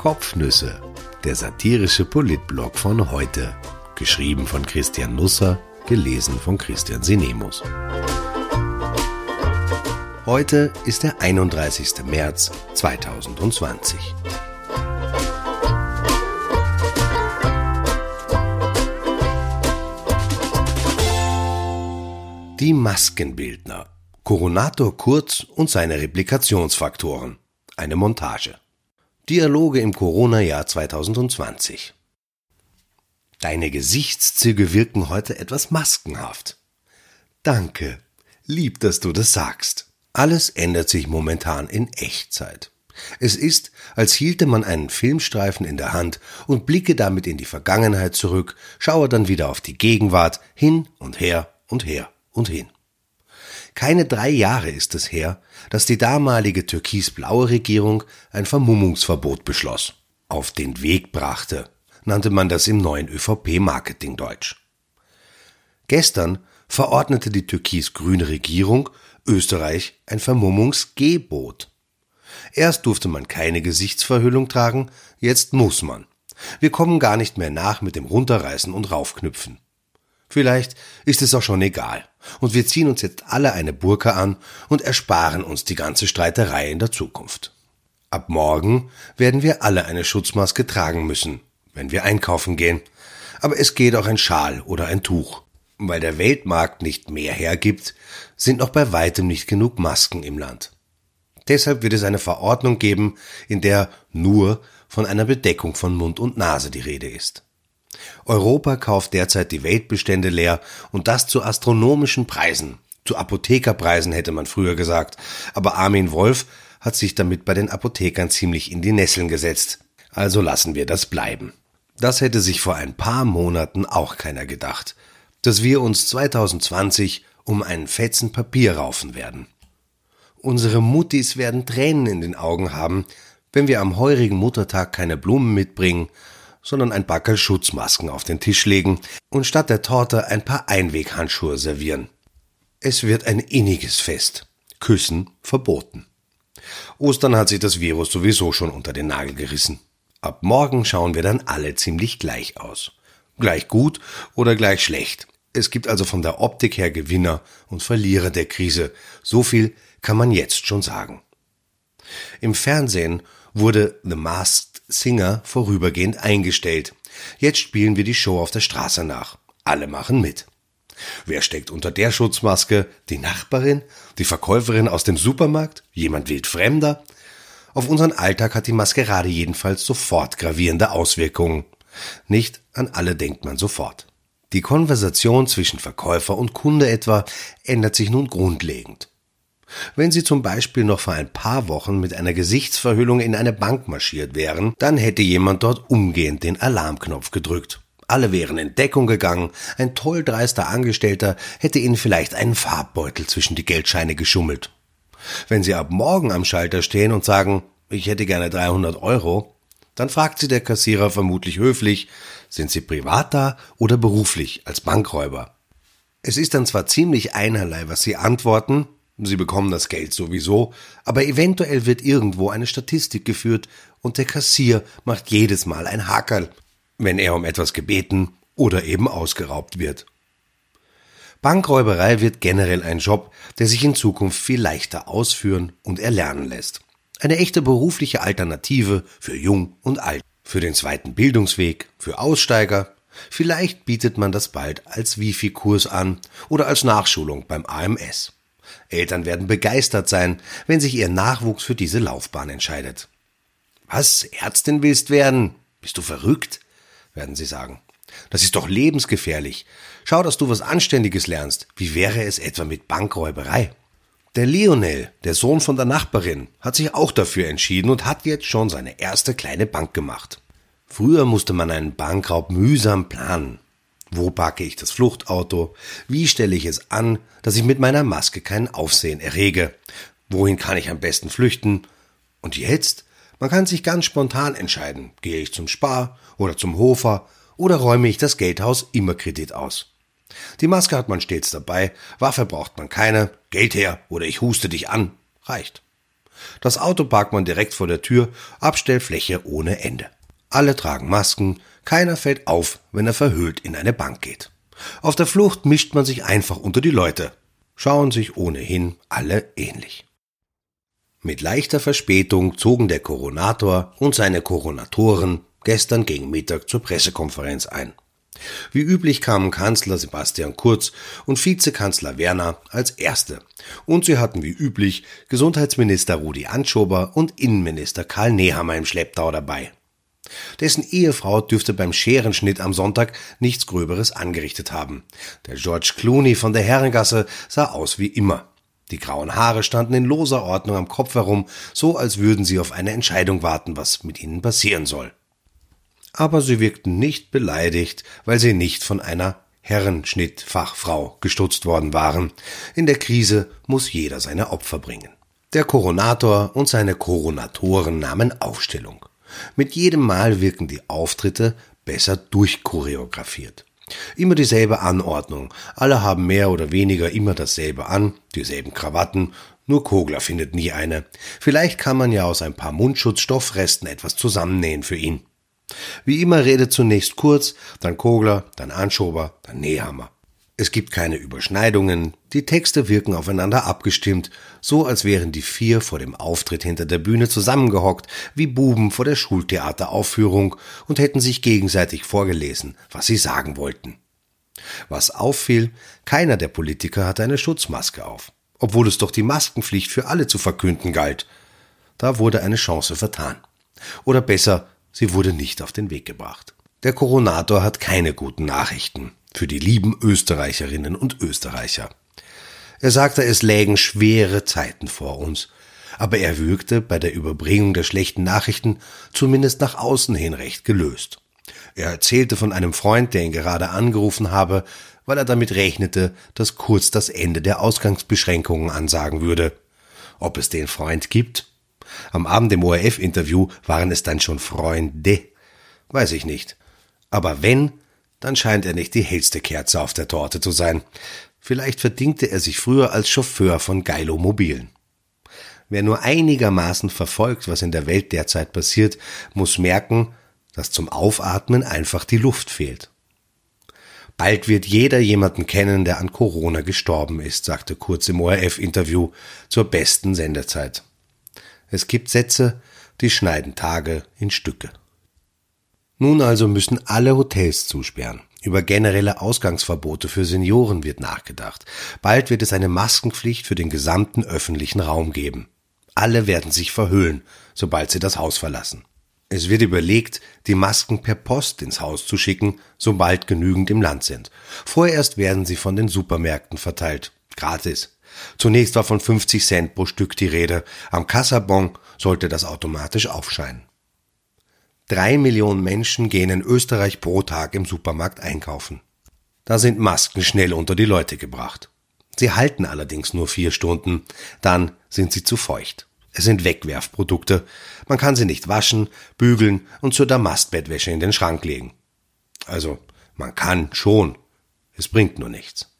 Kopfnüsse, der satirische Politblog von heute. Geschrieben von Christian Nusser, gelesen von Christian Sinemus. Heute ist der 31. März 2020. Die Maskenbildner. Coronator Kurz und seine Replikationsfaktoren. Eine Montage. Dialoge im Corona-Jahr 2020. Deine Gesichtszüge wirken heute etwas maskenhaft. Danke. Lieb, dass du das sagst. Alles ändert sich momentan in Echtzeit. Es ist, als hielte man einen Filmstreifen in der Hand und blicke damit in die Vergangenheit zurück, schaue dann wieder auf die Gegenwart, hin und her und her und hin. Keine drei Jahre ist es her, dass die damalige türkisblaue Regierung ein Vermummungsverbot beschloss, auf den Weg brachte, nannte man das im neuen ÖVP-Marketingdeutsch. Gestern verordnete die türkis-grüne Regierung Österreich ein Vermummungsgebot. Erst durfte man keine Gesichtsverhüllung tragen, jetzt muss man. Wir kommen gar nicht mehr nach mit dem Runterreißen und Raufknüpfen. Vielleicht ist es auch schon egal. Und wir ziehen uns jetzt alle eine Burka an und ersparen uns die ganze Streiterei in der Zukunft. Ab morgen werden wir alle eine Schutzmaske tragen müssen, wenn wir einkaufen gehen. Aber es geht auch ein Schal oder ein Tuch. Weil der Weltmarkt nicht mehr hergibt, sind noch bei weitem nicht genug Masken im Land. Deshalb wird es eine Verordnung geben, in der nur von einer Bedeckung von Mund und Nase die Rede ist. Europa kauft derzeit die Weltbestände leer und das zu astronomischen Preisen. Zu Apothekerpreisen hätte man früher gesagt. Aber Armin Wolf hat sich damit bei den Apothekern ziemlich in die Nesseln gesetzt. Also lassen wir das bleiben. Das hätte sich vor ein paar Monaten auch keiner gedacht. Dass wir uns 2020 um einen Fetzen Papier raufen werden. Unsere Muttis werden Tränen in den Augen haben, wenn wir am heurigen Muttertag keine Blumen mitbringen sondern ein Backel Schutzmasken auf den Tisch legen und statt der Torte ein paar Einweghandschuhe servieren. Es wird ein inniges Fest. Küssen verboten. Ostern hat sich das Virus sowieso schon unter den Nagel gerissen. Ab morgen schauen wir dann alle ziemlich gleich aus. Gleich gut oder gleich schlecht. Es gibt also von der Optik her Gewinner und Verlierer der Krise. So viel kann man jetzt schon sagen. Im Fernsehen wurde The Masked Singer vorübergehend eingestellt. Jetzt spielen wir die Show auf der Straße nach. Alle machen mit. Wer steckt unter der Schutzmaske? Die Nachbarin? Die Verkäuferin aus dem Supermarkt? Jemand wildfremder? Auf unseren Alltag hat die Maskerade jedenfalls sofort gravierende Auswirkungen. Nicht an alle denkt man sofort. Die Konversation zwischen Verkäufer und Kunde etwa ändert sich nun grundlegend. Wenn Sie zum Beispiel noch vor ein paar Wochen mit einer Gesichtsverhüllung in eine Bank marschiert wären, dann hätte jemand dort umgehend den Alarmknopf gedrückt. Alle wären in Deckung gegangen, ein toll dreister Angestellter hätte Ihnen vielleicht einen Farbbeutel zwischen die Geldscheine geschummelt. Wenn Sie ab morgen am Schalter stehen und sagen, ich hätte gerne 300 Euro, dann fragt Sie der Kassierer vermutlich höflich, sind Sie privat da oder beruflich als Bankräuber? Es ist dann zwar ziemlich einerlei, was Sie antworten, Sie bekommen das Geld sowieso, aber eventuell wird irgendwo eine Statistik geführt und der Kassier macht jedes Mal ein Hakerl, wenn er um etwas gebeten oder eben ausgeraubt wird. Bankräuberei wird generell ein Job, der sich in Zukunft viel leichter ausführen und erlernen lässt. Eine echte berufliche Alternative für Jung und Alt, für den zweiten Bildungsweg, für Aussteiger. Vielleicht bietet man das bald als Wifi-Kurs an oder als Nachschulung beim AMS. Eltern werden begeistert sein, wenn sich ihr Nachwuchs für diese Laufbahn entscheidet. Was, Ärztin willst werden? Bist du verrückt? werden sie sagen. Das ist doch lebensgefährlich. Schau, dass du was Anständiges lernst. Wie wäre es etwa mit Bankräuberei? Der Lionel, der Sohn von der Nachbarin, hat sich auch dafür entschieden und hat jetzt schon seine erste kleine Bank gemacht. Früher musste man einen Bankraub mühsam planen. Wo parke ich das Fluchtauto? Wie stelle ich es an, dass ich mit meiner Maske kein Aufsehen errege? Wohin kann ich am besten flüchten? Und jetzt? Man kann sich ganz spontan entscheiden. Gehe ich zum Spar oder zum Hofer oder räume ich das Geldhaus immer Kredit aus? Die Maske hat man stets dabei, Waffe braucht man keine, Geld her oder ich huste dich an. Reicht. Das Auto parkt man direkt vor der Tür, Abstellfläche ohne Ende. Alle tragen Masken, keiner fällt auf, wenn er verhüllt in eine Bank geht. Auf der Flucht mischt man sich einfach unter die Leute, schauen sich ohnehin alle ähnlich. Mit leichter Verspätung zogen der Koronator und seine Koronatoren gestern gegen Mittag zur Pressekonferenz ein. Wie üblich kamen Kanzler Sebastian Kurz und Vizekanzler Werner als Erste. Und sie hatten wie üblich Gesundheitsminister Rudi Anschober und Innenminister Karl Nehammer im Schlepptau dabei. Dessen Ehefrau dürfte beim Scherenschnitt am Sonntag nichts Gröberes angerichtet haben. Der George Clooney von der Herrengasse sah aus wie immer. Die grauen Haare standen in loser Ordnung am Kopf herum, so als würden sie auf eine Entscheidung warten, was mit ihnen passieren soll aber sie wirkten nicht beleidigt, weil sie nicht von einer Herrenschnittfachfrau gestutzt worden waren. In der Krise muss jeder seine Opfer bringen. Der Koronator und seine Koronatoren nahmen Aufstellung. Mit jedem Mal wirken die Auftritte besser durchchoreografiert. Immer dieselbe Anordnung. Alle haben mehr oder weniger immer dasselbe an, dieselben Krawatten. Nur Kogler findet nie eine. Vielleicht kann man ja aus ein paar Mundschutzstoffresten etwas zusammennähen für ihn. Wie immer redet zunächst Kurz, dann Kogler, dann Anschober, dann Nehammer. Es gibt keine Überschneidungen, die Texte wirken aufeinander abgestimmt, so als wären die vier vor dem Auftritt hinter der Bühne zusammengehockt, wie Buben vor der Schultheateraufführung und hätten sich gegenseitig vorgelesen, was sie sagen wollten. Was auffiel, keiner der Politiker hatte eine Schutzmaske auf, obwohl es doch die Maskenpflicht für alle zu verkünden galt. Da wurde eine Chance vertan. Oder besser, Sie wurde nicht auf den Weg gebracht. Der Koronator hat keine guten Nachrichten für die lieben Österreicherinnen und Österreicher. Er sagte, es lägen schwere Zeiten vor uns, aber er wirkte bei der Überbringung der schlechten Nachrichten zumindest nach außen hin recht gelöst. Er erzählte von einem Freund, der ihn gerade angerufen habe, weil er damit rechnete, dass kurz das Ende der Ausgangsbeschränkungen ansagen würde. Ob es den Freund gibt? Am Abend im ORF-Interview waren es dann schon Freunde. Weiß ich nicht. Aber wenn, dann scheint er nicht die hellste Kerze auf der Torte zu sein. Vielleicht verdingte er sich früher als Chauffeur von Geilo Mobilen. Wer nur einigermaßen verfolgt, was in der Welt derzeit passiert, muss merken, dass zum Aufatmen einfach die Luft fehlt. Bald wird jeder jemanden kennen, der an Corona gestorben ist, sagte Kurz im ORF-Interview zur besten Sendezeit. Es gibt Sätze, die schneiden Tage in Stücke. Nun also müssen alle Hotels zusperren. Über generelle Ausgangsverbote für Senioren wird nachgedacht. Bald wird es eine Maskenpflicht für den gesamten öffentlichen Raum geben. Alle werden sich verhüllen, sobald sie das Haus verlassen. Es wird überlegt, die Masken per Post ins Haus zu schicken, sobald genügend im Land sind. Vorerst werden sie von den Supermärkten verteilt. Gratis. Zunächst war von 50 Cent pro Stück die Rede. Am Kassabon sollte das automatisch aufscheinen. Drei Millionen Menschen gehen in Österreich pro Tag im Supermarkt einkaufen. Da sind Masken schnell unter die Leute gebracht. Sie halten allerdings nur vier Stunden, dann sind sie zu feucht. Es sind Wegwerfprodukte. Man kann sie nicht waschen, bügeln und zur Damastbettwäsche in den Schrank legen. Also, man kann schon. Es bringt nur nichts.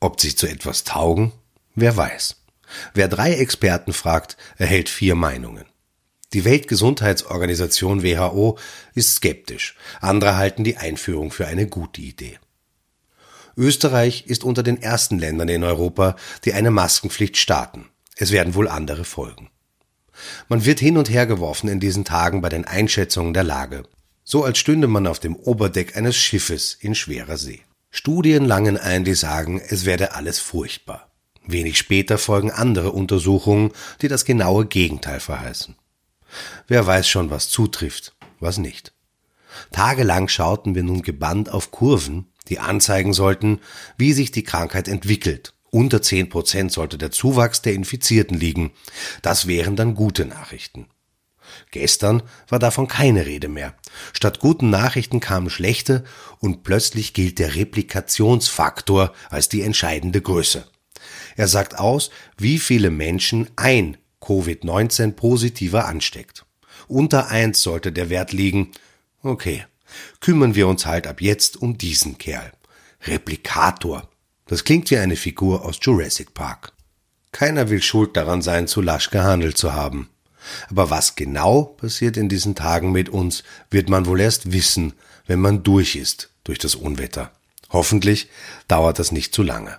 Ob sie zu etwas taugen? Wer weiß. Wer drei Experten fragt, erhält vier Meinungen. Die Weltgesundheitsorganisation WHO ist skeptisch, andere halten die Einführung für eine gute Idee. Österreich ist unter den ersten Ländern in Europa, die eine Maskenpflicht starten. Es werden wohl andere folgen. Man wird hin und her geworfen in diesen Tagen bei den Einschätzungen der Lage, so als stünde man auf dem Oberdeck eines Schiffes in schwerer See. Studien langen ein, die sagen, es werde alles furchtbar. Wenig später folgen andere Untersuchungen, die das genaue Gegenteil verheißen. Wer weiß schon, was zutrifft, was nicht. Tagelang schauten wir nun gebannt auf Kurven, die anzeigen sollten, wie sich die Krankheit entwickelt. Unter zehn Prozent sollte der Zuwachs der Infizierten liegen. Das wären dann gute Nachrichten. Gestern war davon keine Rede mehr. Statt guten Nachrichten kamen schlechte und plötzlich gilt der Replikationsfaktor als die entscheidende Größe. Er sagt aus, wie viele Menschen ein Covid-19 positiver ansteckt. Unter eins sollte der Wert liegen. Okay, kümmern wir uns halt ab jetzt um diesen Kerl. Replikator. Das klingt wie eine Figur aus Jurassic Park. Keiner will schuld daran sein, zu lasch gehandelt zu haben. Aber was genau passiert in diesen Tagen mit uns, wird man wohl erst wissen, wenn man durch ist durch das Unwetter. Hoffentlich dauert das nicht zu lange.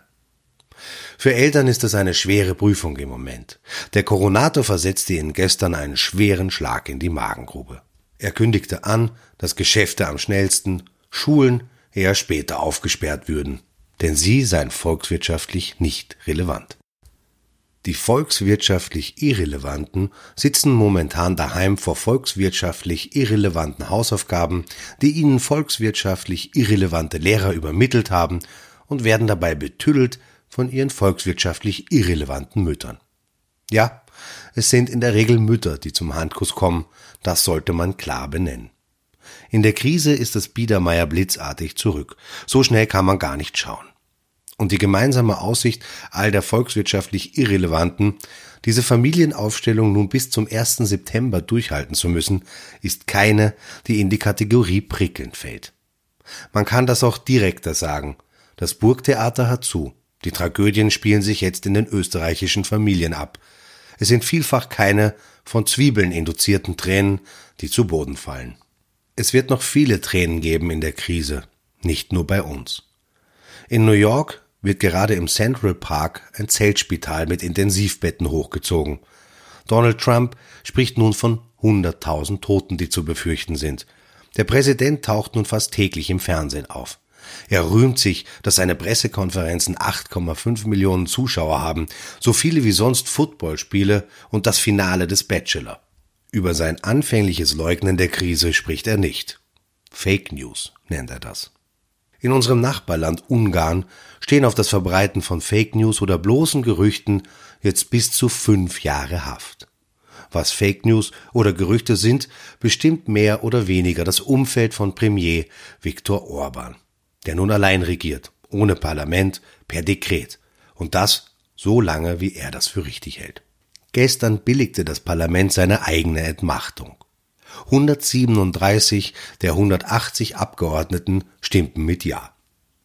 Für Eltern ist das eine schwere Prüfung im Moment. Der Koronator versetzte ihnen gestern einen schweren Schlag in die Magengrube. Er kündigte an, dass Geschäfte am schnellsten, Schulen eher später aufgesperrt würden, denn sie seien volkswirtschaftlich nicht relevant. Die volkswirtschaftlich Irrelevanten sitzen momentan daheim vor volkswirtschaftlich irrelevanten Hausaufgaben, die ihnen volkswirtschaftlich irrelevante Lehrer übermittelt haben und werden dabei betüdelt von ihren volkswirtschaftlich irrelevanten Müttern. Ja, es sind in der Regel Mütter, die zum Handkuss kommen, das sollte man klar benennen. In der Krise ist das Biedermeier blitzartig zurück. So schnell kann man gar nicht schauen. Und die gemeinsame Aussicht all der volkswirtschaftlich Irrelevanten, diese Familienaufstellung nun bis zum 1. September durchhalten zu müssen, ist keine, die in die Kategorie prickelnd fällt. Man kann das auch direkter sagen. Das Burgtheater hat zu. Die Tragödien spielen sich jetzt in den österreichischen Familien ab. Es sind vielfach keine von Zwiebeln induzierten Tränen, die zu Boden fallen. Es wird noch viele Tränen geben in der Krise, nicht nur bei uns. In New York wird gerade im Central Park ein Zeltspital mit Intensivbetten hochgezogen. Donald Trump spricht nun von 100.000 Toten, die zu befürchten sind. Der Präsident taucht nun fast täglich im Fernsehen auf. Er rühmt sich, dass seine Pressekonferenzen 8,5 Millionen Zuschauer haben, so viele wie sonst Footballspiele und das Finale des Bachelor. Über sein anfängliches Leugnen der Krise spricht er nicht. Fake News nennt er das. In unserem Nachbarland Ungarn stehen auf das Verbreiten von Fake News oder bloßen Gerüchten jetzt bis zu fünf Jahre Haft. Was Fake News oder Gerüchte sind, bestimmt mehr oder weniger das Umfeld von Premier Viktor Orban der nun allein regiert, ohne Parlament, per Dekret. Und das so lange, wie er das für richtig hält. Gestern billigte das Parlament seine eigene Entmachtung. 137 der 180 Abgeordneten stimmten mit Ja.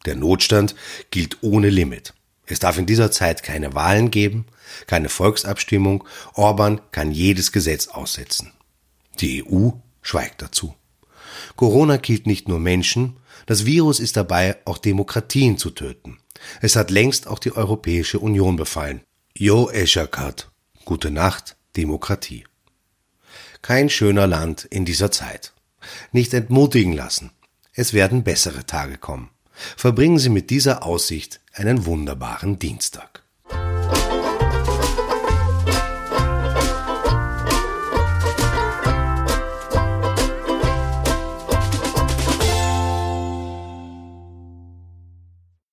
Der Notstand gilt ohne Limit. Es darf in dieser Zeit keine Wahlen geben, keine Volksabstimmung, Orban kann jedes Gesetz aussetzen. Die EU schweigt dazu. Corona killt nicht nur Menschen, das Virus ist dabei, auch Demokratien zu töten. Es hat längst auch die Europäische Union befallen. Jo Eschakat. Gute Nacht, Demokratie. Kein schöner Land in dieser Zeit. Nicht entmutigen lassen. Es werden bessere Tage kommen. Verbringen Sie mit dieser Aussicht einen wunderbaren Dienstag.